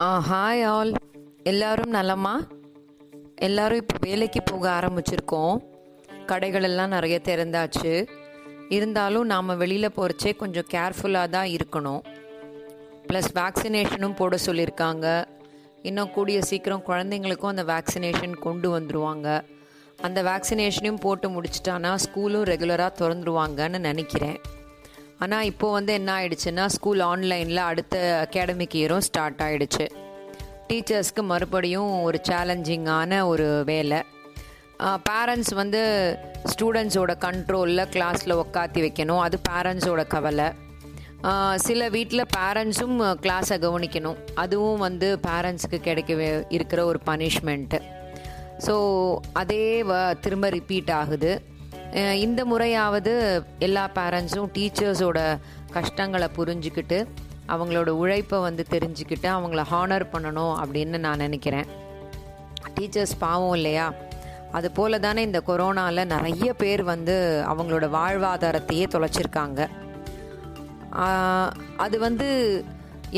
ஆ hi all எல்லாரும் நலமா? எல்லாரும் இப்போ வேலைக்கு போக ஆரம்பிச்சிருக்கோம். கடைகளெல்லாம் நிறைய திறந்தாச்சு. இருந்தாலும் நாம் வெளியில் போகிறச்சே கொஞ்சம் கேர்ஃபுல்லாக தான் இருக்கணும். ப்ளஸ் வேக்சினேஷனும் போட சொல்லியிருக்காங்க. இன்னும் கூடிய சீக்கிரம் குழந்தைங்களுக்கும் அந்த வேக்சினேஷன் கொண்டு வந்துடுவாங்க அந்த வேக்சினேஷனையும் போட்டு முடிச்சிட்டானா ஸ்கூலும் ரெகுலராக திறந்துருவாங்கன்னு நினைக்கிறேன். ஆனால் இப்போ வந்து என்ன ஆயிடுச்சுன்னா ஸ்கூல் ஆன்லைனில் அடுத்த அகாடமிக் இயரும் ஸ்டார்ட் ஆயிடுச்சு. டீச்சர்ஸ்க்கு மறுபடியும் ஒரு சேலஞ்சிங்கான ஒரு வேலை. பேரண்ட்ஸ் வந்து ஸ்டூடெண்ட்ஸோட கண்ட்ரோலில் கிளாஸில் உக்காத்தி வைக்கணும். அது பேரண்ட்ஸோட கவலை. சில வீட்டில் பேரண்ட்ஸும் கிளாஸை கவனிக்கணும். அதுவும் வந்து பேரண்ட்ஸுக்கு கிடைக்க இருக்கிற ஒரு பனிஷ்மெண்ட்டு ஸோ அதே வ திரும்ப ரிப்பீட் ஆகுது. இந்த முறையாவது எல்லா பேரண்ட்ஸும் டீச்சர்ஸோட கஷ்டங்களை புரிஞ்சுக்கிட்டு அவங்களோட உழைப்பை வந்து தெரிஞ்சுக்கிட்டு அவங்கள ஹானர் பண்ணணும் அப்படின்னு நான் நினைக்கிறேன். டீச்சர்ஸ் பாவம் இல்லையா? அது போல தானே இந்த கொரோனாவில் நிறைய பேர் வந்து அவங்களோட வாழ்வாதாரத்தையே தொலைச்சிருக்காங்க. அது வந்து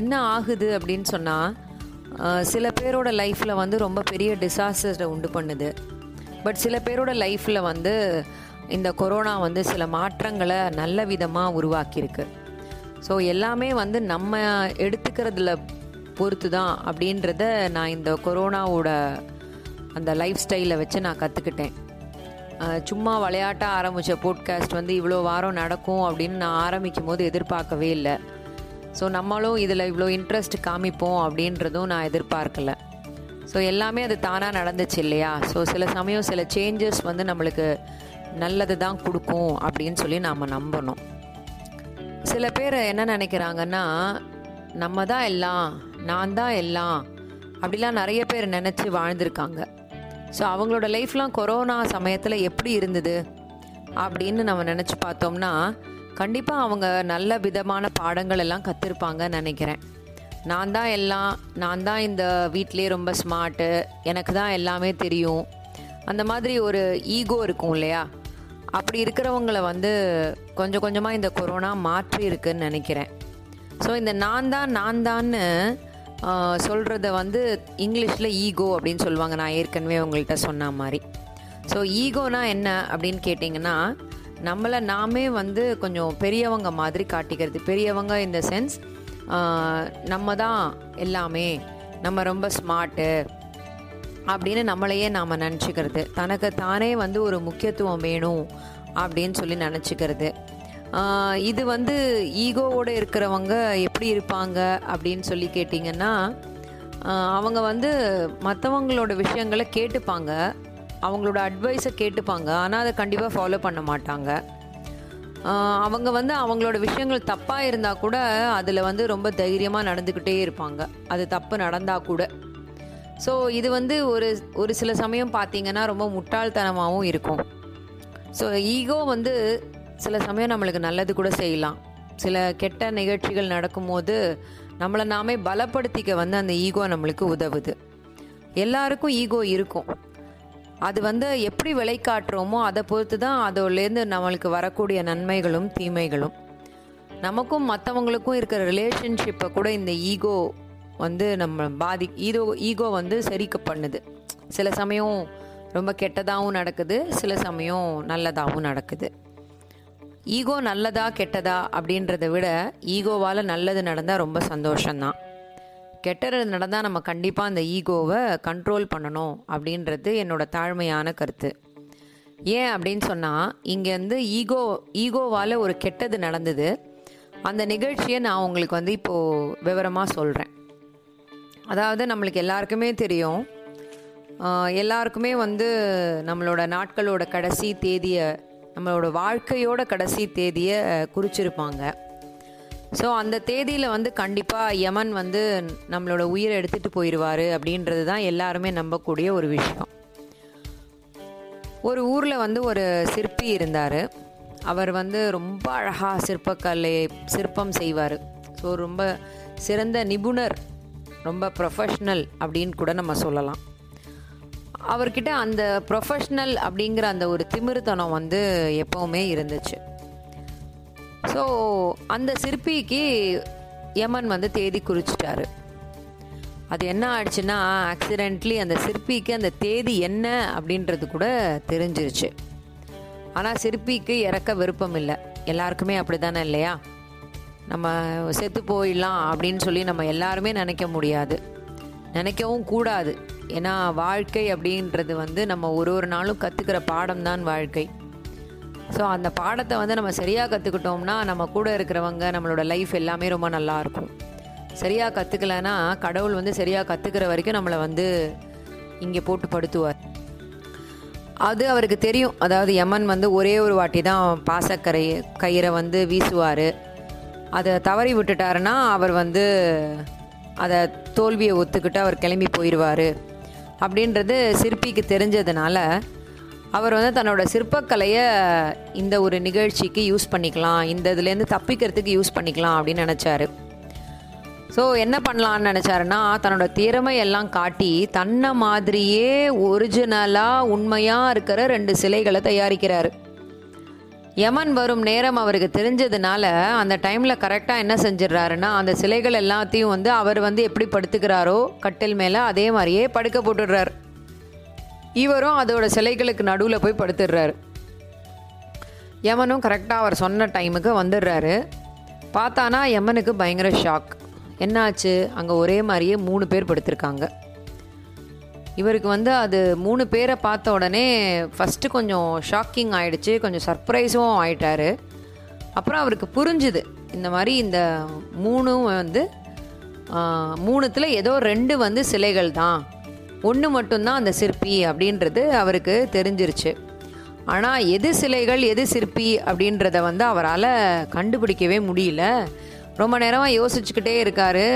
என்ன ஆகுது அப்படின்னு சொன்னால் சில பேரோட லைஃப்பில் வந்து ரொம்ப பெரிய டிசாஸ்டரை உண்டு பண்ணுது. பட் சில பேரோட லைஃப்பில் வந்து இந்த கொரோனா வந்து சில மாற்றங்களை நல்ல விதமாக உருவாக்கியிருக்கு. ஸோ எல்லாமே வந்து நம்ம எடுத்துக்கிறதுல பொறுத்து தான் அப்படின்றத நான் இந்த கொரோனாவோட அந்த லைஃப் ஸ்டைலை வச்சு நான் கற்றுக்கிட்டேன் சும்மா விளையாட்டாக ஆரம்பித்த போட்காஸ்ட் வந்து இவ்வளோ வாரம் நடக்கும் அப்படின்னு நான் ஆரம்பிக்கும் போது எதிர்பார்க்கவே இல்லை. ஸோ நம்மளும் இதில் இவ்வளோ இன்ட்ரெஸ்ட் காமிப்போம் அப்படின்றதும் நான் எதிர்பார்க்கல. ஸோ எல்லாமே அது தானாக நடந்துச்சு இல்லையா? ஸோ சில சமயம் சில சேஞ்சஸ் வந்து நம்மளுக்கு நல்லது தான் கொடுக்கும் அப்படின்னு சொல்லி நாம் நம்பணும். சில பேர் என்ன நினைக்கிறாங்கன்னா நம்ம தான் எல்லாம் நான் தான் எல்லாம் அப்படிலாம் நிறைய பேர் நினச்சி வாழ்ந்திருக்காங்க. ஸோ அவங்களோட லைஃப்லாம் கொரோனா சமயத்தில் எப்படி இருந்தது அப்படின்னு நம்ம நினச்சி பார்த்தோம்னா கண்டிப்பாக அவங்க நல்ல விதமான பாடங்கள் எல்லாம் கற்றுருப்பாங்கன்னு நினைக்கிறேன். நான் தான் எல்லாம் நான் தான் இந்த வீட்டிலே ரொம்ப ஸ்மார்ட்டு எனக்கு தான் எல்லாமே தெரியும். அந்த மாதிரி ஒரு ஈகோ இருக்கும் இல்லையா? அப்படி இருக்கிறவங்கள வந்து கொஞ்சம் கொஞ்சமாக இந்த கொரோனா மாற்றி இருக்குன்னு நினைக்கிறேன். ஸோ இந்த நான் தான் நான் தான்னு சொல்கிறத வந்து இங்கிலீஷில் ஈகோ அப்படின்னு சொல்லுவாங்க. நான் ஏற்கனவே உங்கள்கிட்ட சொன்ன மாதிரி. ஸோ ஈகோனா என்ன அப்படின்னு கேட்டிங்கன்னா நம்மளை நாமே வந்து கொஞ்சம் பெரியவங்க மாதிரி காட்டிக்கிறது. பெரியவங்க இந்த சென்ஸ் நம்ம தான் எல்லாமே. நம்ம ரொம்ப ஸ்மார்ட்டு அப்படின்னு நம்மளையே நாம் நினச்சிக்கிறது. தனக்கு தானே வந்து ஒரு முக்கியத்துவம் வேணும் அப்படின்னு சொல்லி நினச்சிக்கிறது. இது வந்து ஈகோவோடு இருக்கிறவங்க எப்படி இருப்பாங்க அப்படின்னு சொல்லி கேட்டிங்கன்னா அவங்க வந்து மற்றவங்களோட விஷயங்களை கேட்டுப்பாங்க. அவங்களோட அட்வைஸை கேட்டுப்பாங்க. ஆனால் அதை கண்டிப்பாக ஃபாலோ பண்ண மாட்டாங்க. அவங்க வந்து அவங்களோட விஷயங்கள் தப்பாக இருந்தால் கூட அதில் வந்து ரொம்ப தைரியமாக நடந்துக்கிட்டே இருப்பாங்க. அது தப்பு நடந்தால் கூட. ஸோ இது வந்து ஒரு ஒரு சில சமயம் பார்த்தீங்கன்னா ரொம்ப முட்டாள்தனமாகவும் இருக்கும். ஸோ ஈகோ வந்து சில சமயம் நம்மளுக்கு நல்லது கூட செய்யலாம். சில கெட்ட நிகழ்ச்சிகள் நடக்கும்போது நம்மளை நாமே பலப்படுத்திக்க வந்து அந்த ஈகோ நம்மளுக்கு உதவுது. எல்லாருக்கும் ஈகோ இருக்கும். அது வந்து எப்படி விலை காட்டுறோமோ அதை பொறுத்து தான் அதோலேருந்து நம்மளுக்கு வரக்கூடிய நன்மைகளும் தீமைகளும். நமக்கும் மற்றவங்களுக்கும் இருக்கிற ரிலேஷன்ஷிப்பை கூட இந்த ஈகோ வந்து நம்ம பாதி ஈதோ ஈகோ வந்து செரிக்க பண்ணுது. சில சமயம் ரொம்ப கெட்டதாகவும் நடக்குது சில சமயம் நல்லதாகவும் நடக்குது. ஈகோ நல்லதா கெட்டதா அப்படின்றத விட ஈகோவால் நல்லது நடந்தால் ரொம்ப சந்தோஷம்தான். கெட்டது நடந்தால் நம்ம கண்டிப்பாக அந்த ஈகோவை கண்ட்ரோல் பண்ணணும் அப்படின்றது என்னோட தாழ்மையான கருத்து. ஏன் அப்படின்னு சொன்னால் இங்கே வந்து ஈகோ ஈகோவால் ஒரு கெட்டது நடந்தது. அந்த நிகழ்ச்சியை நான் உங்களுக்கு வந்து இப்போது விவரமாக சொல்கிறேன் அதாவது நம்மளுக்கு எல்லாருக்குமே தெரியும். எல்லாருக்குமே வந்து நம்மளோட நாட்களோட கடைசி தேதியை நம்மளோட வாழ்க்கையோட கடைசி தேதியை குறிச்சிருப்பாங்க. ஸோ அந்த தேதியில் வந்து கண்டிப்பாக யமன் வந்து நம்மளோட உயிரை எடுத்துகிட்டு போயிடுவார் அப்படின்றது தான் எல்லாருமே நம்பக்கூடிய ஒரு விஷயம். ஒரு ஊரில் வந்து ஒரு சிற்பி இருந்தார். அவர் வந்து ரொம்ப அழகாக சிற்பக்கலை சிற்பம் செய்வார். ஸோ ரொம்ப சிறந்த நிபுணர். ரொம்ப ப்ரொஃபஷ்னல் அப்படின்னு கூட நம்ம சொல்லலாம். அவர்கிட்ட அந்த ப்ரொஃபஷ்னல் அப்படிங்கிற அந்த ஒரு திமிருத்தனம் வந்து எப்போவுமே இருந்துச்சு. ஸோ அந்த சிற்பிக்கு யமன் வந்து தேதி குறிச்சிட்டாரு. அது என்ன ஆயிடுச்சுன்னா ஆக்சிடென்ட்லி அந்த சிற்பிக்கு அந்த தேதி என்ன அப்படின்றது கூட தெரிஞ்சிருச்சு. ஆனால் சிற்பிக்கு இறக்க விருப்பம் இல்லை. எல்லாருக்குமே அப்படி தானே இல்லையா? நம்ம செத்து போயிடலாம் அப்படின்னு சொல்லி நம்ம எல்லாருமே நினைக்க முடியாது. நினைக்கவும் கூடாது. ஏன்னா வாழ்க்கை அப்படின்றது வந்து நம்ம ஒரு ஒரு நாளும் கற்றுக்கிற பாடம் தான் வாழ்க்கை. ஸோ அந்த பாடத்தை வந்து நம்ம சரியாக கற்றுக்கிட்டோம்னா நம்ம கூட இருக்கிறவங்க நம்மளோட லைஃப் எல்லாமே ரொம்ப நல்லாயிருக்கும் சரியாக கற்றுக்கலன்னா கடவுள் வந்து சரியாக கற்றுக்கிற வரைக்கும் நம்மளை வந்து இங்கே போட்டு படுத்துவார். அது அவருக்கு தெரியும். அதாவது யமன் வந்து ஒரே ஒரு வாட்டி தான் பாசக்கரை கயிறை வந்து வீசுவார். அதை தவறி விட்டுட்டாருன்னா அவர் வந்து அதை தோல்வியை ஒத்துக்கிட்டு அவர் கிளம்பி போயிடுவார் அப்படின்றது சிற்பிக்கு தெரிஞ்சதுனால அவர் வந்து தன்னோட சிற்பக்கலையை இந்த ஒரு நிகழ்ச்சிக்கு யூஸ் பண்ணிக்கலாம் இந்த இதுலேருந்து தப்பிக்கிறதுக்கு யூஸ் பண்ணிக்கலாம் அப்படின்னு நினச்சாரு. ஸோ என்ன பண்ணலான்னு நினச்சாருன்னா தன்னோட திறமை எல்லாம் காட்டி தன்னை மாதிரியே ஒரிஜினலாக உண்மையாக இருக்கிற ரெண்டு சிலைகளை தயாரிக்கிறாரு. யமன் வரும் நேரம் அவருக்கு தெரிஞ்சதுனால அந்த டைமில் கரெக்டாக என்ன செஞ்சிடறாருன்னா அந்த சிலைகள் எல்லாத்தையும் வந்து அவர் வந்து எப்படி படுத்துக்கிறாரோ கட்டில் மேலே அதே மாதிரியே படுக்க போட்டுடுறாரு. இவரும் அதோட சிலைகளுக்கு நடுவில் போய் படுத்துடுறாரு. யமனும் கரெக்டாக அவர் சொன்ன டைமுக்கு வந்துடுறாரு. பார்த்தானா யமனுக்கு பயங்கர ஷாக் என்னாச்சு? அங்கே ஒரே மாதிரியே மூணு பேர் படுத்திருக்காங்க. இவருக்கு வந்து அது மூணு பேரை பார்த்த உடனே ஃபஸ்ட்டு கொஞ்சம் ஷாக்கிங் ஆயிடுச்சு கொஞ்சம் சர்ப்ரைஸும் ஆயிட்டாரு. அப்புறம் அவருக்கு புரிஞ்சுது இந்த மாதிரி இந்த மூணும் வந்து மூணுத்தில் ஏதோ ரெண்டு வந்து சிலைகள் தான். ஒன்று மட்டும்தான் அந்த சிற்பி அப்படின்றது அவருக்கு தெரிஞ்சிருச்சு. ஆனால் எது சிலைகள் எது சிற்பி அப்படின்றத வந்து அவரால் கண்டுபிடிக்கவே முடியல. ரொம்ப நேரமாக யோசிச்சுக்கிட்டே இருக்காரு.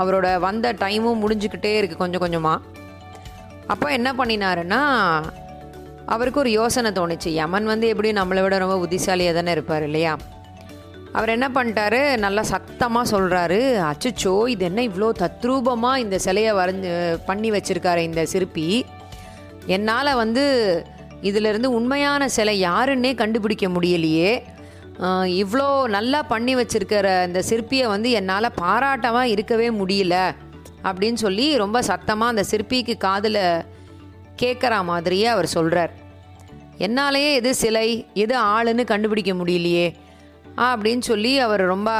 அவரோட வந்த டைமும் முடிஞ்சுக்கிட்டே இருக்குது கொஞ்சம் கொஞ்சமாக அப்போ என்ன பண்ணினாருன்னா அவருக்கு ஒரு யோசனை தோணுச்சு. யமன் வந்து எப்படி நம்மளை விட ரொம்ப புத்திசாலியாக தானே இருப்பார் இல்லையா? அவர் என்ன பண்ணிட்டாரு? நல்லா சத்தமாக சொல்கிறாரு அச்சச்சோ இது என்ன இவ்வளோ தத்ரூபமாக இந்த சிலையை வரைஞ்சு பண்ணி வச்சுருக்காரு இந்த சிற்பி. என்னால் வந்து இதிலிருந்து உண்மையான சிலை யாருன்னே கண்டுபிடிக்க முடியலையே. இவ்வளோ நல்லா பண்ணி வச்சுருக்கிற இந்த சிற்பியை வந்து என்னால் பாராட்டமாக இருக்கவே முடியல. அப்படின்னு சொல்லி ரொம்ப சத்தமாக அந்த சிற்பிக்கு காதில் கேட்குற மாதிரியே அவர் சொல்கிறார் என்னாலேயே எது சிலை எது ஆளுன்னு கண்டுபிடிக்க முடியலையே அப்படின்னு சொல்லி அவர் ரொம்ப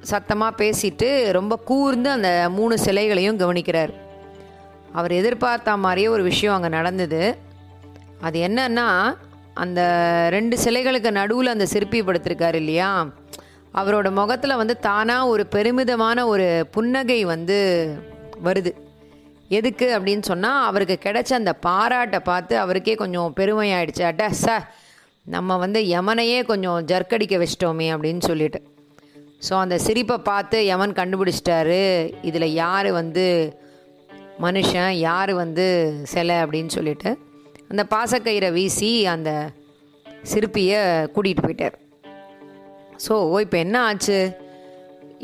சத்தமாக பேசிட்டு ரொம்ப கூர்ந்து அந்த மூணு சிலைகளையும் கவனிக்கிறார். அவர் எதிர்பார்த்த மாதிரியே ஒரு விஷயம் அங்கே நடந்தது. அது என்னன்னா அந்த ரெண்டு சிலைகளுக்கு நடுவில் அந்த சிற்பி படுத்திருக்காரு இல்லையா? அவரோட முகத்தில் வந்து தானாக ஒரு பெருமிதமான ஒரு புன்னகை வந்து வருது. எதுக்கு அப்படின்னு சொன்னால் அவருக்கு கிடைச்ச அந்த பாராட்டை பார்த்து அவருக்கே கொஞ்சம் பெருமையாயிடுச்சு. அட்ட சார் நம்ம வந்து யமனையே கொஞ்சம் ஜர்க்கடிக்க வச்சிட்டோமே அப்படின்னு சொல்லிட்டு. ஸோ அந்த சிரிப்பை பார்த்து யமன் கண்டுபிடிச்சிட்டாரு. இதில் யார் வந்து மனுஷன் யார் வந்து சிலை அப்படின்னு சொல்லிட்டு அந்த பாசக்கயிறை வீசி அந்த சிற்பியை கூட்டிகிட்டு போயிட்டார். ஸோ இப்போ என்ன ஆச்சு?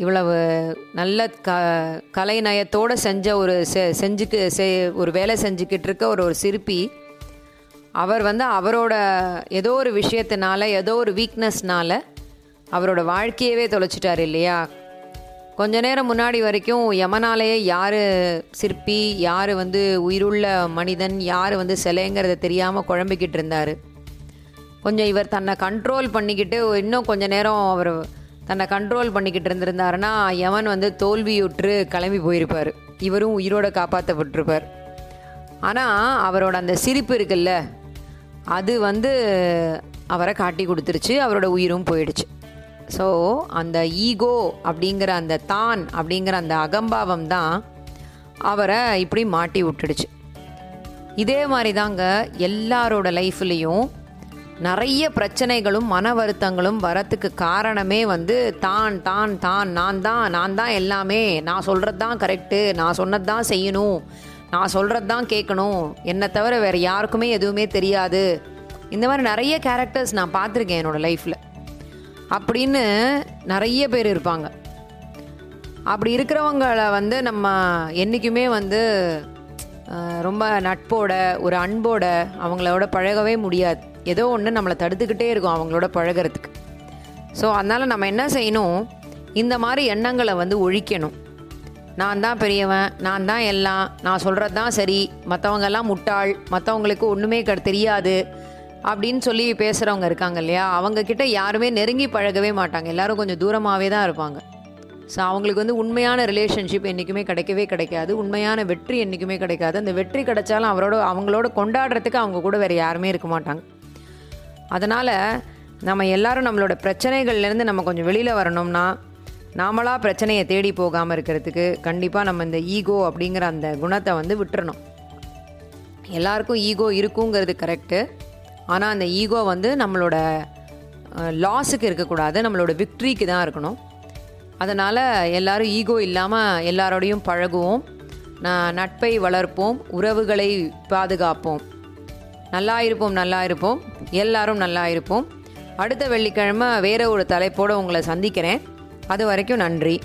இவ்வளவு நல்ல க கலைநயத்தோடு செஞ்ச ஒரு செ செஞ்சுக்கு செ ஒரு வேலை செஞ்சுக்கிட்டு இருக்க ஒரு ஒரு சிற்பி அவர் வந்து அவரோட ஏதோ ஒரு விஷயத்தினால ஏதோ ஒரு வீக்னஸ்னால அவரோட வாழ்க்கையவே தொலைச்சிட்டார் இல்லையா? கொஞ்ச நேரம் முன்னாடி வரைக்கும் யமனாலேயே யார் சிற்பி யார் வந்து உயிருள்ள மனிதன் யார் வந்து சிலைங்கிறத தெரியாமல் குழம்பிக்கிட்டு இருந்தார். கொஞ்சம் இவர் தன்னை கண்ட்ரோல் பண்ணிக்கிட்டு இன்னும் கொஞ்ச நேரம் அவர் தன்னை கண்ட்ரோல் பண்ணிக்கிட்டு இருந்திருந்தாருன்னா யமன் வந்து தோல்வியுற்று கிளம்பி போயிருப்பார். இவரும் உயிரோட காப்பாற்றப்பட்டிருப்பார் ஆனால் அவரோட அந்த சிரிப்பு இருக்குல்ல அது வந்து அவரை காட்டி கொடுத்துருச்சு அவரோட உயிரும் போயிடுச்சு. ஸோ அந்த ஈகோ அப்படிங்கிற அந்த தான் அப்படிங்கிற அந்த அகம்பாவம் தான் அவரை இப்படி மாட்டி விட்டுடுச்சு. இதே மாதிரி தாங்க எல்லாரோட லைஃப்லேயும் நிறைய பிரச்சனைகளும் மன வருத்தங்களும் வரத்துக்கு காரணமே வந்து தான் தான் தான் நான் தான் நான் தான் எல்லாமே. நான் சொல்கிறது தான் கரெக்டு நான் சொன்னது தான் செய்யணும். நான் சொல்கிறது தான் கேட்கணும். என்னை தவிர வேறு யாருக்குமே எதுவுமே தெரியாது. இந்த மாதிரி நிறைய கேரக்டர்ஸ் நான் பார்த்துருக்கேன் என்னோடய லைஃப்பில் அப்படின்னு நிறைய பேர் இருப்பாங்க. அப்படி இருக்கிறவங்கள வந்து நம்ம என்றைக்குமே வந்து ரொம்ப நட்போட ஒரு அன்போட அவங்களோட பழகவே முடியாது. ஏதோ ஒன்று நம்மளை தடுத்துக்கிட்டே இருக்கும் அவங்களோட பழகிறதுக்கு. ஸோ அதனால் நம்ம என்ன செய்யணும்? இந்த மாதிரி எண்ணங்களை வந்து ஒழிக்கணும். நான் தான் பெரியவன் நான் தான் எல்லாம் நான் சொல்கிறது தான் சரி மற்றவங்கெல்லாம் முட்டாள் மற்றவங்களுக்கு ஒன்றுமே க தெரியாது அப்படின்னு சொல்லி பேசுகிறவங்க இருக்காங்க இல்லையா? அவங்கக்கிட்ட யாருமே நெருங்கி பழகவே மாட்டாங்க. எல்லாரும் கொஞ்சம் தூரமாகவே தான் இருப்பாங்க. ஸோ அவங்களுக்கு வந்து உண்மையான ரிலேஷன்ஷிப் என்றைக்குமே கிடைக்கவே கிடைக்காது. உண்மையான வெற்றி என்றைக்குமே கிடைக்காது. அந்த வெற்றி கிடைச்சாலும் அவரோட அவங்களோட கொண்டாடுறதுக்கு அவங்க கூட வேறு யாருமே இருக்க மாட்டாங்க. அதனால் நம்ம எல்லாரும் நம்மளோட பிரச்சனைகள்லேருந்து நம்ம கொஞ்சம் வெளியில் வரணும்னா நாமளாக பிரச்சனையை தேடி போகாமல் இருக்கிறதுக்கு கண்டிப்பாக நம்ம இந்த ஈகோ அப்படிங்கிற அந்த குணத்தை வந்து விட்டுறணும். எல்லாருக்கும் ஈகோ இருக்குங்கிறது கரெக்டு ஆனால் அந்த ஈகோ வந்து நம்மளோட லாஸுக்கு இருக்கக்கூடாது. நம்மளோட விக்ட்ரிக்கு தான் இருக்கணும். அதனால் எல்லோரும் ஈகோ இல்லாமல் எல்லாரோடையும் பழகுவோம். நான் நட்பை வளர்ப்போம். உறவுகளை பாதுகாப்போம். நல்லா இருப்போம் நல்லா இருப்போம். எல்லாரும் நல்லா இருப்போம். அடுத்த வெள்ளிக்கிழமை வேற ஒரு தலைப்போடு உங்களை சந்திக்கிறேன். அது வரைக்கும் நன்றி.